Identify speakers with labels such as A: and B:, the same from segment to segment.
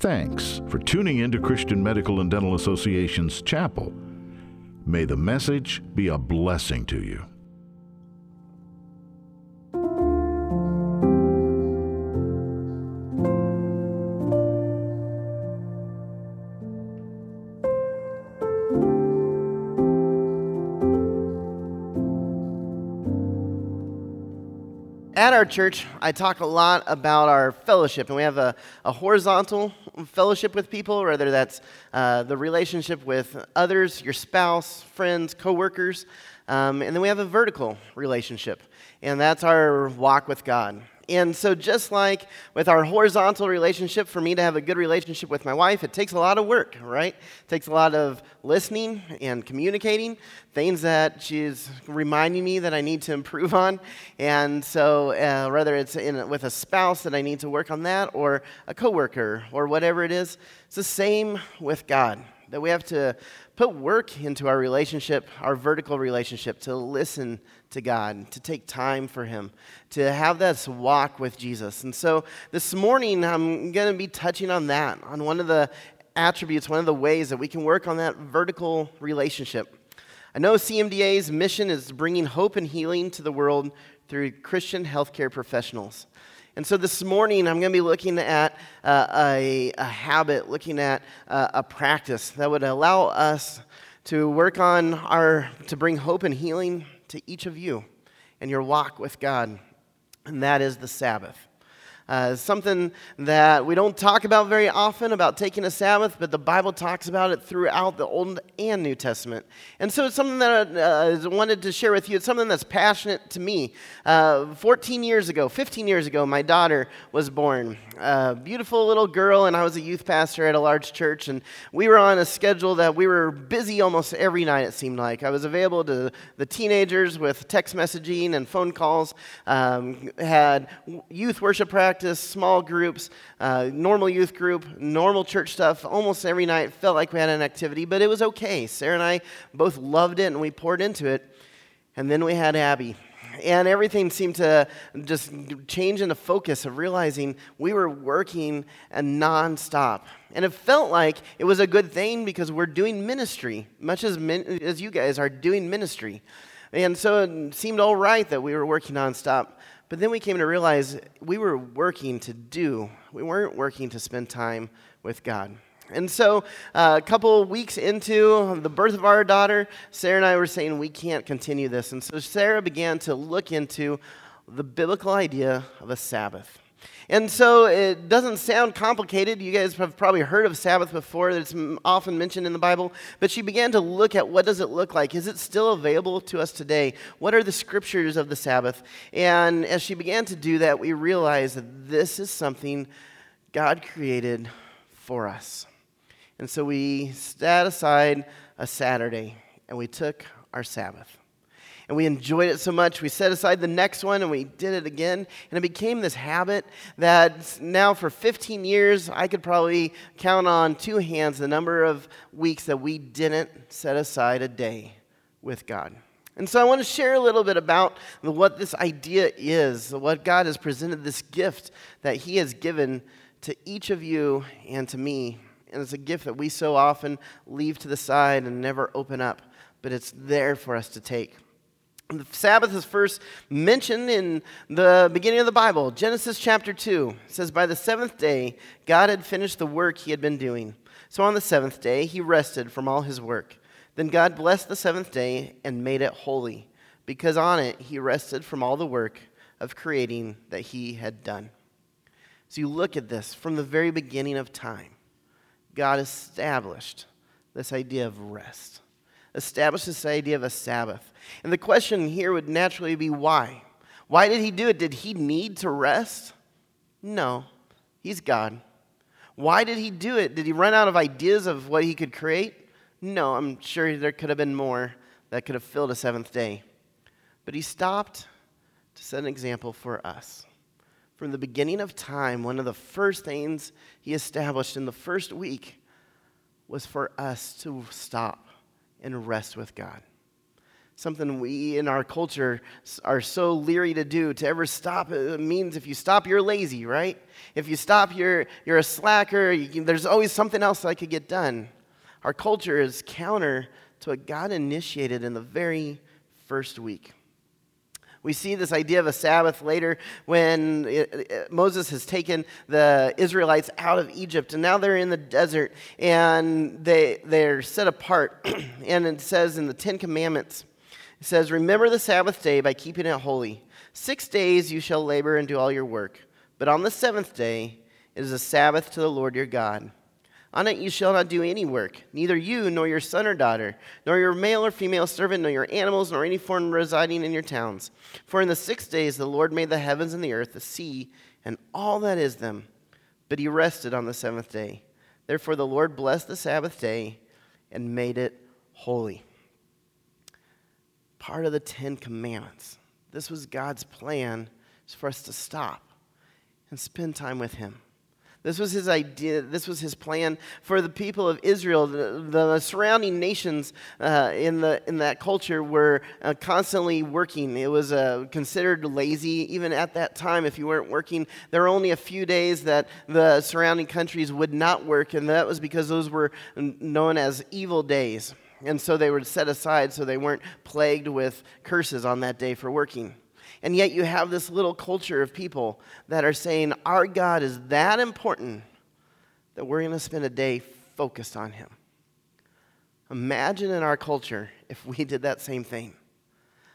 A: Thanks for tuning in to Christian Medical and Dental Association's chapel. May the message be a blessing to you.
B: At our church, I talk a lot about our fellowship, and we have a, a horizontal fellowship with people, whether that's uh, the relationship with others, your spouse, friends, coworkers, um, and then we have a vertical relationship, and that's our walk with God. And so, just like with our horizontal relationship, for me to have a good relationship with my wife, it takes a lot of work, right? It takes a lot of listening and communicating, things that she's reminding me that I need to improve on. And so, uh, whether it's in, with a spouse that I need to work on that, or a coworker, or whatever it is, it's the same with God. That we have to put work into our relationship, our vertical relationship, to listen to God, to take time for Him, to have this walk with Jesus. And so this morning, I'm going to be touching on that, on one of the attributes, one of the ways that we can work on that vertical relationship. I know CMDA's mission is bringing hope and healing to the world through Christian healthcare professionals. And so this morning, I'm going to be looking at uh, a, a, habit, looking at uh, a practice that would allow us to work on our, to bring hope and healing to each of you and your walk with God, and that is the Sabbath. Uh, something that we don't talk about very often about taking a Sabbath, but the Bible talks about it throughout the Old and New Testament. And so it's something that uh, I wanted to share with you. It's something that's passionate to me. Uh, 14 years ago, 15 years ago, my daughter was born. A beautiful little girl, and I was a youth pastor at a large church, and we were on a schedule that we were busy almost every night, it seemed like. I was available to the teenagers with text messaging and phone calls, um, had youth worship practice small groups, uh, normal youth group, normal church stuff. Almost every night felt like we had an activity, but it was okay. Sarah and I both loved it and we poured into it. And then we had Abby. And everything seemed to just change in the focus of realizing we were working and nonstop. And it felt like it was a good thing because we're doing ministry, much as, as you guys are doing ministry. And so it seemed all right that we were working nonstop. But then we came to realize we were working to do, we weren't working to spend time with God. And so, uh, a couple weeks into the birth of our daughter, Sarah and I were saying we can't continue this. And so, Sarah began to look into the biblical idea of a Sabbath. And so it doesn't sound complicated. You guys have probably heard of Sabbath before. It's often mentioned in the Bible. But she began to look at what does it look like? Is it still available to us today? What are the scriptures of the Sabbath? And as she began to do that, we realized that this is something God created for us. And so we set aside a Saturday and we took our Sabbath and we enjoyed it so much. We set aside the next one and we did it again. And it became this habit that now for 15 years, I could probably count on two hands the number of weeks that we didn't set aside a day with God. And so I want to share a little bit about what this idea is, what God has presented, this gift that He has given to each of you and to me. And it's a gift that we so often leave to the side and never open up, but it's there for us to take. The Sabbath is first mentioned in the beginning of the Bible, Genesis chapter 2. Says, By the seventh day, God had finished the work he had been doing. So on the seventh day, he rested from all his work. Then God blessed the seventh day and made it holy, because on it he rested from all the work of creating that he had done. So you look at this from the very beginning of time, God established this idea of rest established this idea of a Sabbath. And the question here would naturally be why? Why did he do it? Did he need to rest? No, he's God. Why did he do it? Did he run out of ideas of what he could create? No, I'm sure there could have been more that could have filled a seventh day. But he stopped to set an example for us. From the beginning of time, one of the first things he established in the first week was for us to stop and rest with God. something we in our culture are so leery to do. To ever stop it means if you stop, you're lazy, right? If you stop, you're, you're a slacker. You, there's always something else that could get done. Our culture is counter to what God initiated in the very first week. We see this idea of a Sabbath later when it, it, Moses has taken the Israelites out of Egypt and now they're in the desert and they, they're set apart. and it says in the Ten Commandments, it says, Remember the Sabbath day by keeping it holy. Six days you shall labor and do all your work, but on the seventh day it is a Sabbath to the Lord your God. On it you shall not do any work, neither you, nor your son or daughter, nor your male or female servant, nor your animals, nor any foreign residing in your towns. For in the six days the Lord made the heavens and the earth, the sea, and all that is them. But he rested on the seventh day. Therefore the Lord blessed the Sabbath day and made it holy. Part of the Ten Commandments. This was God's plan for us to stop and spend time with him. This was his idea, this was his plan for the people of Israel. The, the surrounding nations uh, in, the, in that culture were uh, constantly working. It was uh, considered lazy, even at that time, if you weren't working. There were only a few days that the surrounding countries would not work, and that was because those were known as evil days. And so they were set aside so they weren't plagued with curses on that day for working. And yet you have this little culture of people that are saying, Our God is that important that we're going to spend a day focused on Him. Imagine in our culture if we did that same thing.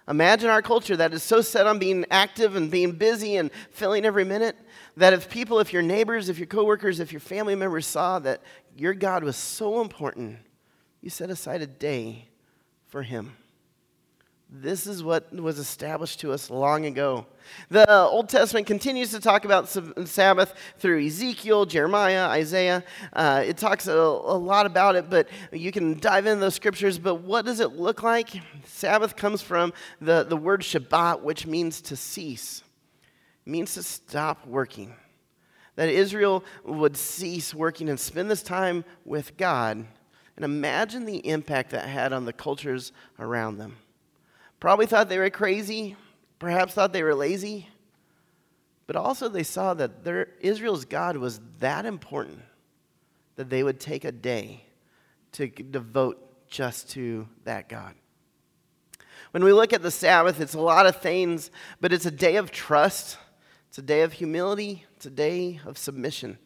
B: Imagine our culture that is so set on being active and being busy and filling every minute that if people, if your neighbors, if your coworkers, if your family members saw that your God was so important, you set aside a day for Him. This is what was established to us long ago. The Old Testament continues to talk about Sabbath through Ezekiel, Jeremiah, Isaiah. Uh, it talks a, a, lot about it, but you can dive into those scriptures. But what does it look like? Sabbath comes from the, the word Shabbat, which means to cease, it means to stop working. That Israel would cease working and spend this time with God. And imagine the impact that had on the cultures around them. Probably thought they were crazy, perhaps thought they were lazy, but also they saw that their, Israel's God was that important that they would take a day to devote just to that God. When we look at the Sabbath, it's a lot of things, but it's a day of trust, it's a day of humility, it's a day of submission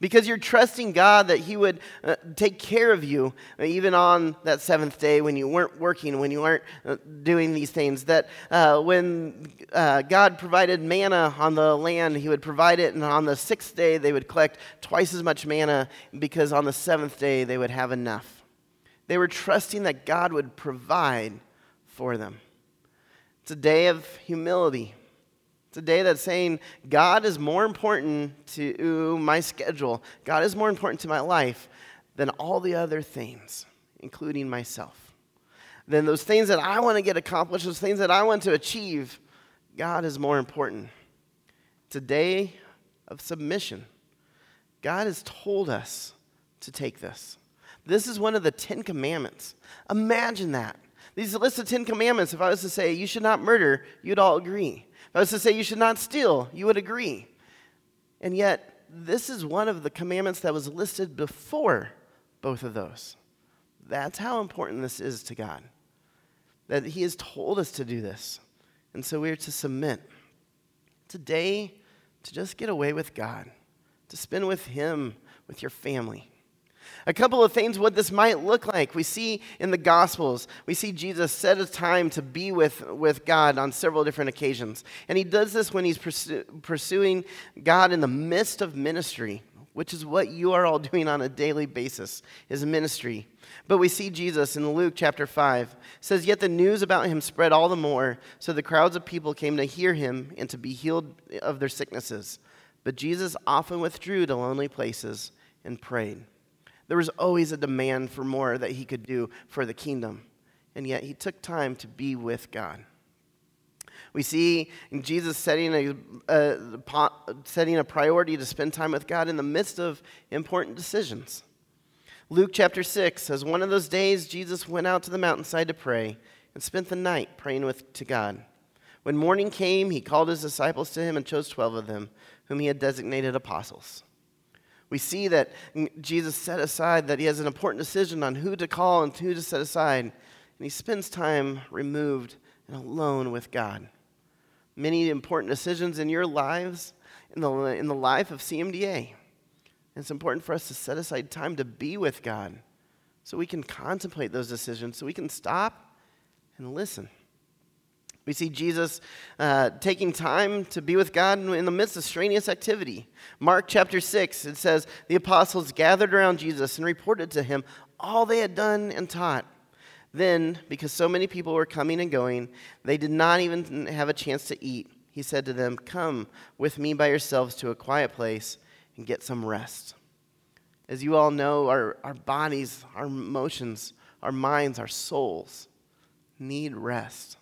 B: because you're trusting God that He would uh, take care of you uh, even on that seventh day when you weren't working, when you weren't uh, doing these things. That uh, when uh, God provided manna on the land, He would provide it, and on the sixth day they would collect twice as much manna because on the seventh day they would have enough. They were trusting that God would provide for them. It's a day of humility. It's a day that's saying, God is more important to my schedule, God is more important to my life than all the other things, including myself. Than those things that I want to get accomplished, those things that I want to achieve, God is more important. It's a day of submission. God has told us to take this. This is one of the Ten Commandments. Imagine that. These list of Ten Commandments, if I was to say, you should not murder, you'd all agree. I was to say you should not steal, you would agree. And yet, this is one of the commandments that was listed before both of those. That's how important this is to God. That He has told us to do this. And so we are to submit. Today, to just get away with God, to spend with Him, with your family. A couple of things what this might look like. We see in the Gospels, we see Jesus set a time to be with, with God on several different occasions. And he does this when he's pursu- pursuing God in the midst of ministry, which is what you are all doing on a daily basis, is ministry. But we see Jesus in Luke chapter 5 says, Yet the news about him spread all the more, so the crowds of people came to hear him and to be healed of their sicknesses. But Jesus often withdrew to lonely places and prayed. There was always a demand for more that he could do for the kingdom. And yet he took time to be with God. We see Jesus setting a, a, setting a priority to spend time with God in the midst of important decisions. Luke chapter 6 says, One of those days, Jesus went out to the mountainside to pray, and spent the night praying with, to God. When morning came, he called his disciples to him and chose 12 of them, whom he had designated apostles. We see that Jesus set aside that he has an important decision on who to call and who to set aside, and he spends time removed and alone with God. Many important decisions in your lives, in the, in the life of CMDA. It's important for us to set aside time to be with God so we can contemplate those decisions, so we can stop and listen. We see Jesus uh, taking time to be with God in the midst of strenuous activity. Mark chapter 6, it says, The apostles gathered around Jesus and reported to him all they had done and taught. Then, because so many people were coming and going, they did not even have a chance to eat. He said to them, Come with me by yourselves to a quiet place and get some rest. As you all know, our, our bodies, our emotions, our minds, our souls need rest.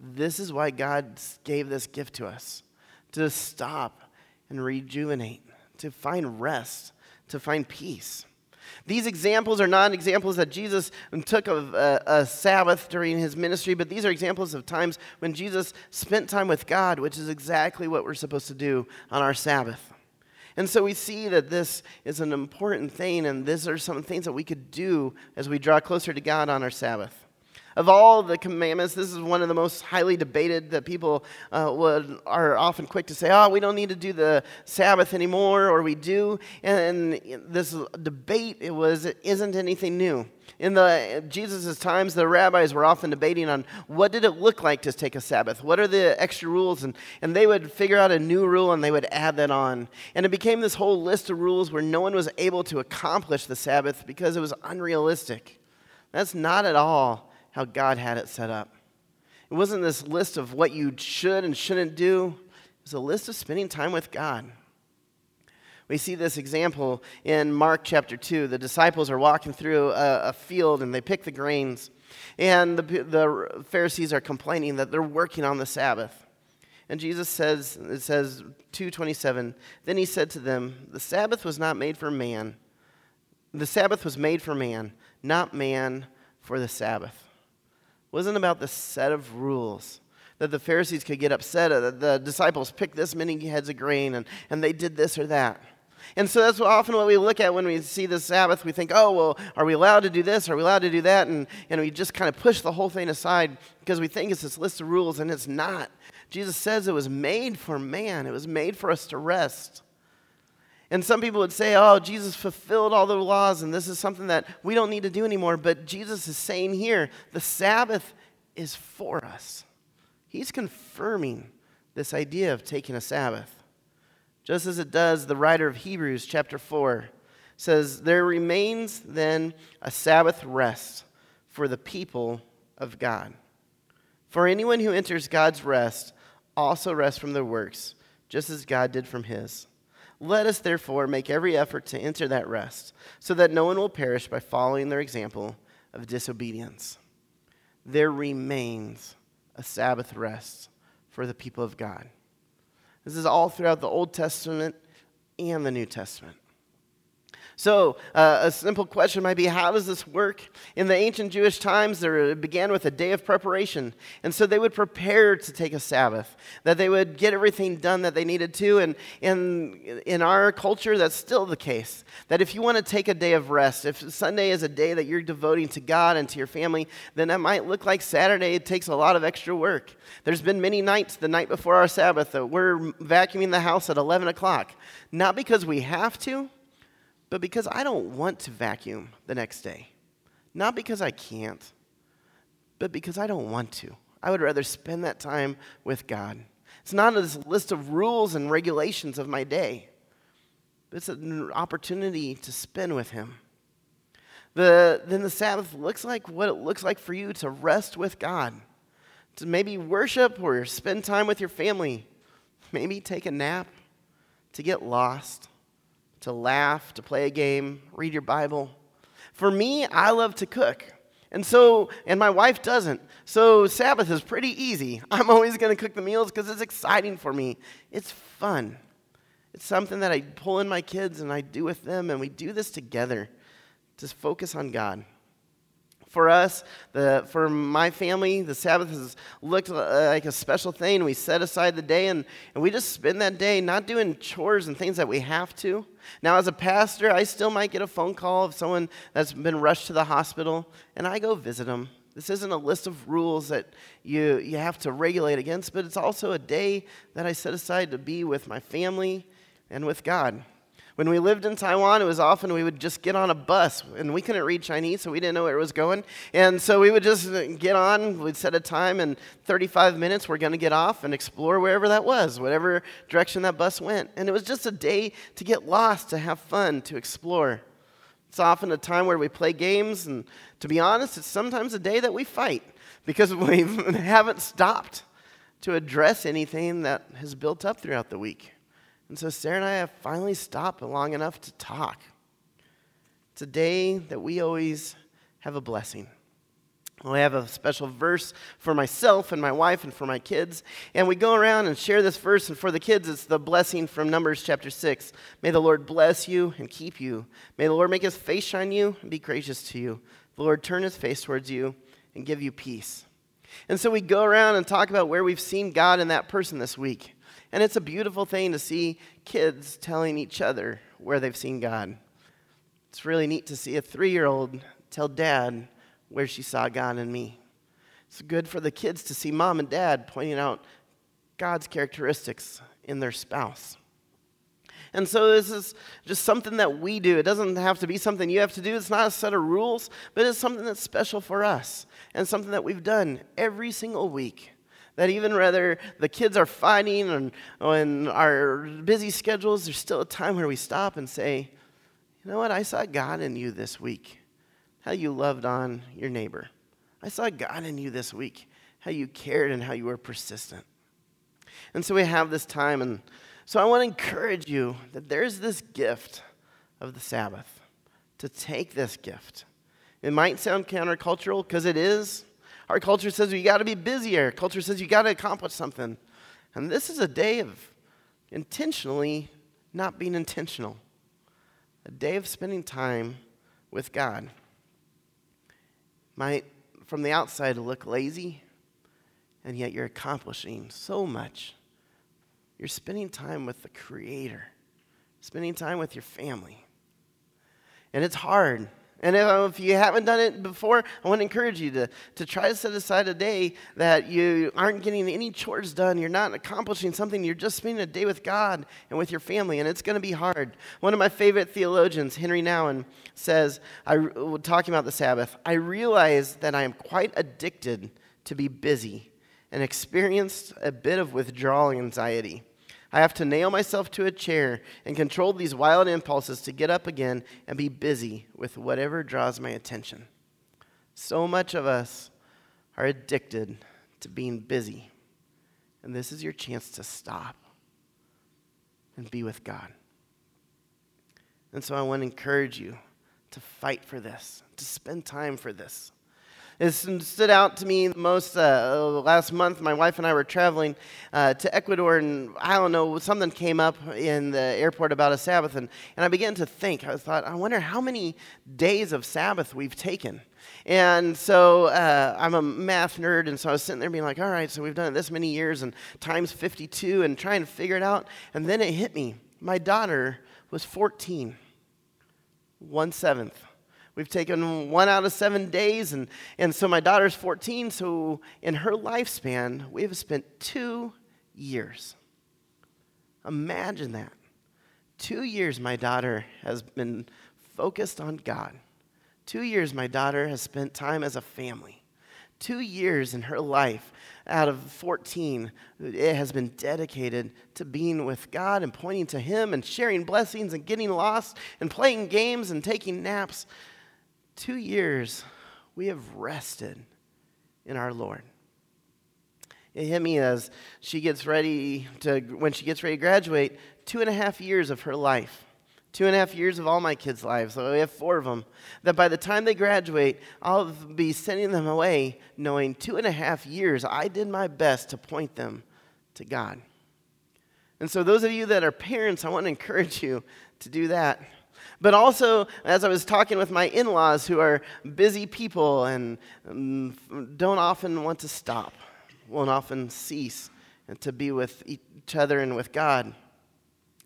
B: This is why God gave this gift to us to stop and rejuvenate, to find rest, to find peace. These examples are not examples that Jesus took of a, a, Sabbath during his ministry, but these are examples of times when Jesus spent time with God, which is exactly what we're supposed to do on our Sabbath. And so we see that this is an important thing, and these are some things that we could do as we draw closer to God on our Sabbath. Of all the commandments, this is one of the most highly debated that people uh, would, are often quick to say, oh, we don't need to do the Sabbath anymore, or we do. And, this debate it was, it isn't anything new. In the Jesus' times, the rabbis were often debating on what did it look like to take a Sabbath? What are the extra rules? And, and they would figure out a new rule and they would add that on. And it became this whole list of rules where no one was able to accomplish the Sabbath because it was unrealistic. That's not at all how God had it set up. It wasn't this list of what you should and shouldn't do, it was a list of spending time with God. We see this example in Mark chapter 2. The disciples are walking through a, a field and they pick the grains. And the, the Pharisees are complaining that they're working on the Sabbath. And Jesus says, it says 227, then he said to them, The Sabbath was not made for man. The Sabbath was made for man, not man for the Sabbath wasn't about the set of rules that the Pharisees could get upset at. That the disciples picked this many heads of grain and, and they did this or that. And so that's often what we look at when we see the Sabbath. We think, oh, well, are we allowed to do this? Are we allowed to do that? And, and we just kind of push the whole thing aside because we think it's this list of rules, and it's not. Jesus says it was made for man, it was made for us to rest. And some people would say, oh, Jesus fulfilled all the laws, and this is something that we don't need to do anymore. But Jesus is saying here the Sabbath is for us. He's confirming this idea of taking a Sabbath. Just as it does, the writer of Hebrews, chapter 4, says, There remains then a Sabbath rest for the people of God. For anyone who enters God's rest also rests from their works, just as God did from his. Let us therefore make every effort to enter that rest, so that no one will perish by following their example of disobedience. There remains a Sabbath rest for the people of God. This is all throughout the Old Testament and the New Testament. So, uh, a simple question might be how does this work? In the ancient Jewish times, there, it began with a day of preparation. And so they would prepare to take a Sabbath, that they would get everything done that they needed to. And in, in our culture, that's still the case. That if you want to take a day of rest, if Sunday is a day that you're devoting to God and to your family, then that might look like Saturday. It takes a lot of extra work. There's been many nights the night before our Sabbath that we're vacuuming the house at 11 o'clock. Not because we have to but because I don't want to vacuum the next day. Not because I can't, but because I don't want to. I would rather spend that time with God. It's not this list of rules and regulations of my day, it's an opportunity to spend with Him. The, then the Sabbath looks like what it looks like for you to rest with God, to maybe worship or spend time with your family, maybe take a nap, to get lost to laugh, to play a game, read your Bible. For me, I love to cook. And so, and my wife doesn't. So, Sabbath is pretty easy. I'm always going to cook the meals because it's exciting for me. It's fun. It's something that I pull in my kids and I do with them, and we do this together to focus on God. For us, the, for my family, the Sabbath has looked like a special thing. We set aside the day and, and we just spend that day not doing chores and things that we have to. Now, as a pastor, I still might get a phone call of someone that's been rushed to the hospital, and I go visit them. This isn't a list of rules that you, you have to regulate against, but it's also a day that I set aside to be with my family and with God. When we lived in Taiwan, it was often we would just get on a bus, and we couldn't read Chinese, so we didn't know where it was going. And so we would just get on, we'd set a time, and 35 minutes, we're going to get off and explore wherever that was, whatever direction that bus went. And it was just a day to get lost, to have fun, to explore. It's often a time where we play games, and to be honest, it's sometimes a day that we fight because we haven't stopped to address anything that has built up throughout the week. And so Sarah and I have finally stopped long enough to talk. It's a day that we always have a blessing. I have a special verse for myself and my wife and for my kids. And we go around and share this verse. And for the kids, it's the blessing from Numbers chapter 6. May the Lord bless you and keep you. May the Lord make his face shine you and be gracious to you. The Lord turn his face towards you and give you peace. And so we go around and talk about where we've seen God in that person this week. And it's a beautiful thing to see kids telling each other where they've seen God. It's really neat to see a three year old tell dad where she saw God in me. It's good for the kids to see mom and dad pointing out God's characteristics in their spouse. And so this is just something that we do. It doesn't have to be something you have to do. It's not a set of rules, but it's something that's special for us and something that we've done every single week. That even whether the kids are fighting and on our busy schedules, there's still a time where we stop and say, you know what, I saw God in you this week. How you loved on your neighbor. I saw God in you this week. How you cared and how you were persistent. And so we have this time, and so I want to encourage you that there's this gift of the Sabbath, to take this gift. It might sound countercultural because it is. Our culture says you got to be busier. Culture says you got to accomplish something. And this is a day of intentionally not being intentional, a day of spending time with God. Might, from the outside, look lazy, and yet you're accomplishing so much. You're spending time with the Creator, spending time with your family. And it's hard. And um, if you haven't done it before, I want to encourage you to, to try to set aside a day that you aren't getting any chores done. You're not accomplishing something. You're just spending a day with God and with your family, and it's going to be hard. One of my favorite theologians, Henri Nouwen, says, I, talking about the Sabbath, I realize that I am quite addicted to be busy and experienced a bit of withdrawal anxiety. I have to nail myself to a chair and control these wild impulses to get up again and be busy with whatever draws my attention. So much of us are addicted to being busy. And this is your chance to stop and be with God. And so I want to encourage you to fight for this, to spend time for this. It stood out to me most uh, last month. My wife and I were traveling uh, to Ecuador, and I don't know, something came up in the airport about a Sabbath, and, and I began to think. I thought, I wonder how many days of Sabbath we've taken. And so uh, I'm a math nerd, and so I was sitting there being like, all right, so we've done it this many years, and times 52, and trying to figure it out. And then it hit me. My daughter was 14, one seventh. We've taken one out of seven days, and, and so my daughter's 14, so in her lifespan, we have spent two years. Imagine that. Two years my daughter has been focused on God. Two years my daughter has spent time as a family. Two years in her life out of 14, it has been dedicated to being with God and pointing to Him and sharing blessings and getting lost and playing games and taking naps two years, we have rested in our Lord. It hit me as she gets ready to, when she gets ready to graduate, two and a half years of her life, two and a half years of all my kids' lives. So we have four of them. That by the time they graduate, I'll be sending them away knowing two and a half years I did my best to point them to God. And so, those of you that are parents, I want to encourage you to do that. But also, as I was talking with my in laws who are busy people and um, don't often want to stop, won't often cease to be with each other and with God,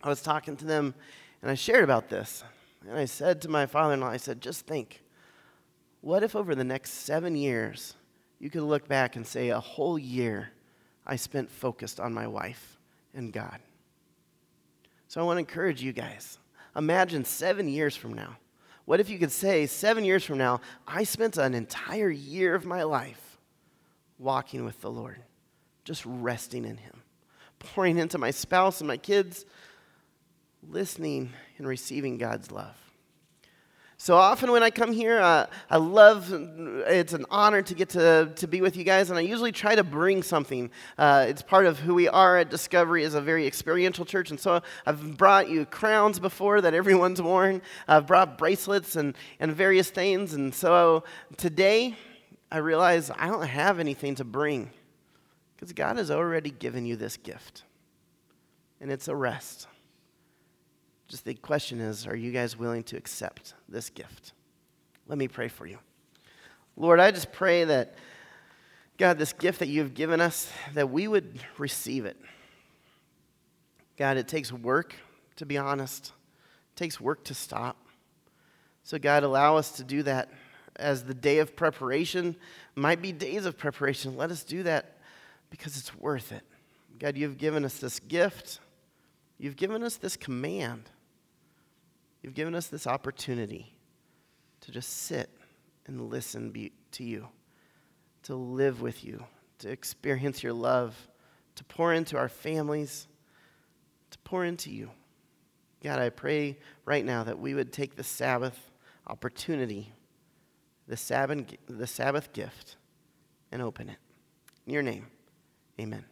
B: I was talking to them and I shared about this. And I said to my father in law, I said, just think, what if over the next seven years you could look back and say, a whole year I spent focused on my wife and God? So I want to encourage you guys. Imagine seven years from now. What if you could say, seven years from now, I spent an entire year of my life walking with the Lord, just resting in Him, pouring into my spouse and my kids, listening and receiving God's love. So often when I come here, uh, I love, it's an honor to get to, to be with you guys, and I usually try to bring something. Uh, it's part of who we are at Discovery is a very experiential church, and so I've brought you crowns before that everyone's worn. I've brought bracelets and, and various things, and so today I realize I don't have anything to bring because God has already given you this gift, and it's a rest. Just the question is are you guys willing to accept this gift? Let me pray for you. Lord, I just pray that, God, this gift that you've given us, that we would receive it. God, it takes work, to be honest, it takes work to stop. So, God, allow us to do that as the day of preparation might be days of preparation. Let us do that because it's worth it. God, you've given us this gift, you've given us this command. You've given us this opportunity to just sit and listen be, to you, to live with you, to experience your love, to pour into our families, to pour into you. God, I pray right now that we would take the Sabbath opportunity, the Sabbath, the Sabbath gift, and open it. In your name, amen.